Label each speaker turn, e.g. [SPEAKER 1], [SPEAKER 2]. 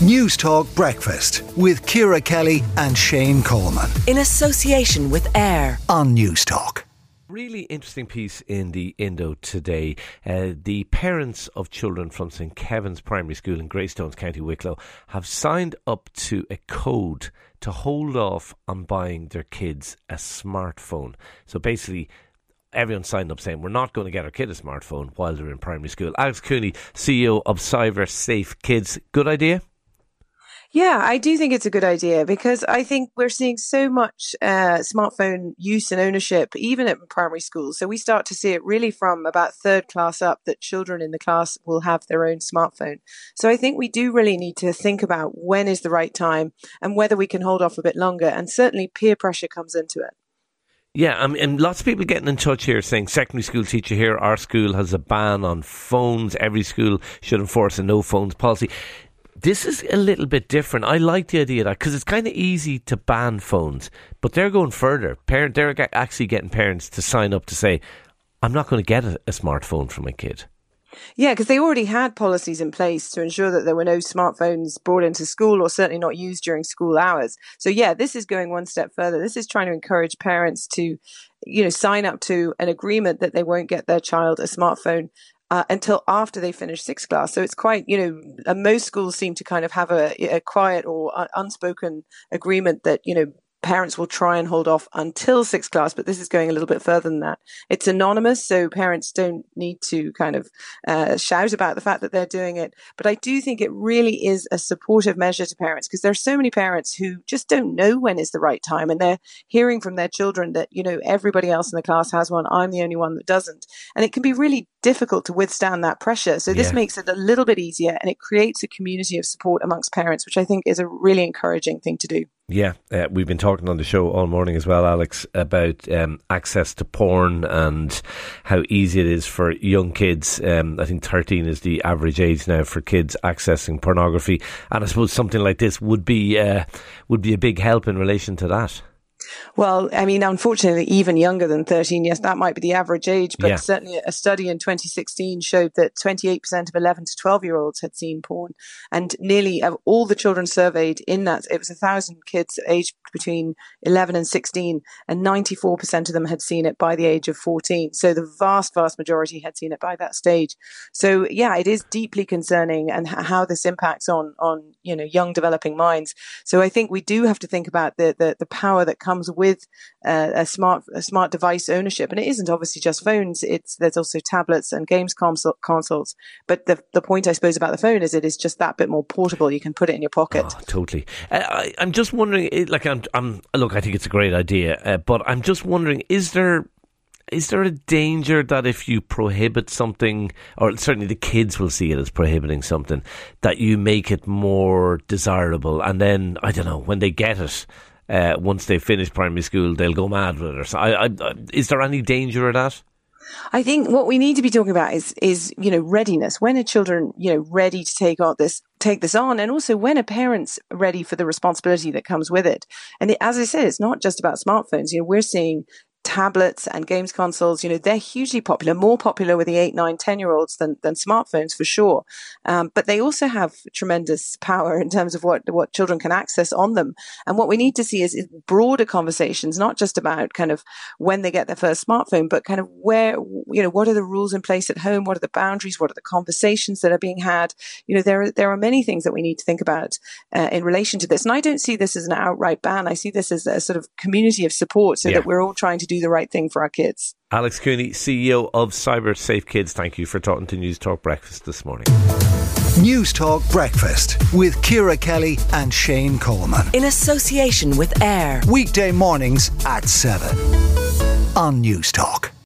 [SPEAKER 1] Newstalk Breakfast with Ciara Kelly and Shane Coleman.
[SPEAKER 2] In association with AIR
[SPEAKER 1] on Newstalk.
[SPEAKER 3] Really interesting piece in the Indo today. Uh, the parents of children from St Kevin's Primary School in Greystones, County Wicklow, have signed up to a code to hold off on buying their kids a smartphone. So basically, everyone signed up saying we're not going to get our kid a smartphone while they're in primary school. Alex Cooney, CEO of CyberSafeKids, good idea?
[SPEAKER 4] Yeah, I do think it's a good idea because I think we're seeing so much uh, smartphone use and ownership, even at primary schools. So we start to see it really from about third class up that children in the class will have their own smartphone. So I think we do really need to think about when is the right time and whether we can hold off a bit longer. And certainly peer pressure comes into it.
[SPEAKER 3] Yeah, mean, and lots of people getting in touch here saying secondary school teacher here, our school has a ban on phones. Every school should enforce a no phones policy. This is a little bit different. I like the idea of that because it's kind of easy to ban phones, but they're going further. Parent, they're actually getting parents to sign up to say, "I'm not going to get a, a smartphone for my kid."
[SPEAKER 4] Yeah, because they already had policies in place to ensure that there were no smartphones brought into school or certainly not used during school hours. So yeah, this is going one step further. This is trying to encourage parents to, you know, sign up to an agreement that they won't get their child a smartphone uh, until after they finish sixth class. So it's quite, you know, most schools seem to kind of have a, a quiet or unspoken agreement that, you know, parents will try and hold off until sixth class, but this is going a little bit further than that. It's anonymous, so parents don't need to kind of uh, shout about the fact that they're doing it. But I do think it really is a supportive measure to parents because there are so many parents who just don't know when is the right time, and they're hearing from their children that you know everybody else in the class has one, I'm the only one that doesn't, and it can be really difficult to withstand that pressure. So this yeah. makes it a little bit easier, and it creates a community of support amongst parents, which I think is a really encouraging thing to do.
[SPEAKER 3] Yeah, uh, we've been talking on the show all morning as well, Alex, about um, access to porn and how easy it is for young kids. Um, I think 13 is the average age now for kids accessing pornography, and I suppose something like this would be uh, would be a big help in relation to that.
[SPEAKER 4] Well, I mean, unfortunately, even younger than 13, yes, that might be the average age, but yeah. certainly a study in 2016 showed that 28% of 11 to 12 year olds had seen porn. And nearly of all the children surveyed in that, it was a thousand kids aged between 11 and 16, and 94% of them had seen it by the age of 14. So the vast, vast majority had seen it by that stage. So yeah, it is deeply concerning and how this impacts on, on, you know, young developing minds. So I think we do have to think about the, the, the power that comes with uh, a smart a smart device ownership, and it isn't obviously just phones. It's there's also tablets and games console, consoles. But the the point I suppose about the phone is it is just that bit more portable. You can put it in your pocket.
[SPEAKER 3] Oh, totally. Uh, I, am just wondering. Like I'm, I'm look. I think it's a great idea, uh, but I'm just wondering: is there is there a danger that if you prohibit something, or certainly the kids will see it as prohibiting something, that you make it more desirable, and then I don't know when they get it, uh, once they finish primary school, they'll go mad with it. So I, I, is there any danger of that?
[SPEAKER 4] I think what we need to be talking about is is you know readiness. When are children you know ready to take on this take this on, and also when are parents ready for the responsibility that comes with it? And as I said, it's not just about smartphones. You know, we're seeing tablets and games consoles, you know, they're hugely popular, more popular with the eight, nine, 10 year olds than, than smartphones for sure. Um, but they also have tremendous power in terms of what, what children can access on them. And what we need to see is, is broader conversations, not just about kind of when they get their first smartphone, but kind of where, you know, what are the rules in place at home? What are the boundaries? What are the conversations that are being had? You know, there are, there are many things that we need to think about uh, in relation to this. And I don't see this as an outright ban. I see this as a sort of community of support so yeah. that we're all trying to do the right thing for our kids.
[SPEAKER 3] Alex Cooney, CEO of CyberSafeKids, thank you for talking to Newstalk Breakfast this morning.
[SPEAKER 1] Newstalk Breakfast with Ciara Kelly and Shane Coleman.
[SPEAKER 2] In association with AIR.
[SPEAKER 1] Weekday mornings at 7 on Newstalk.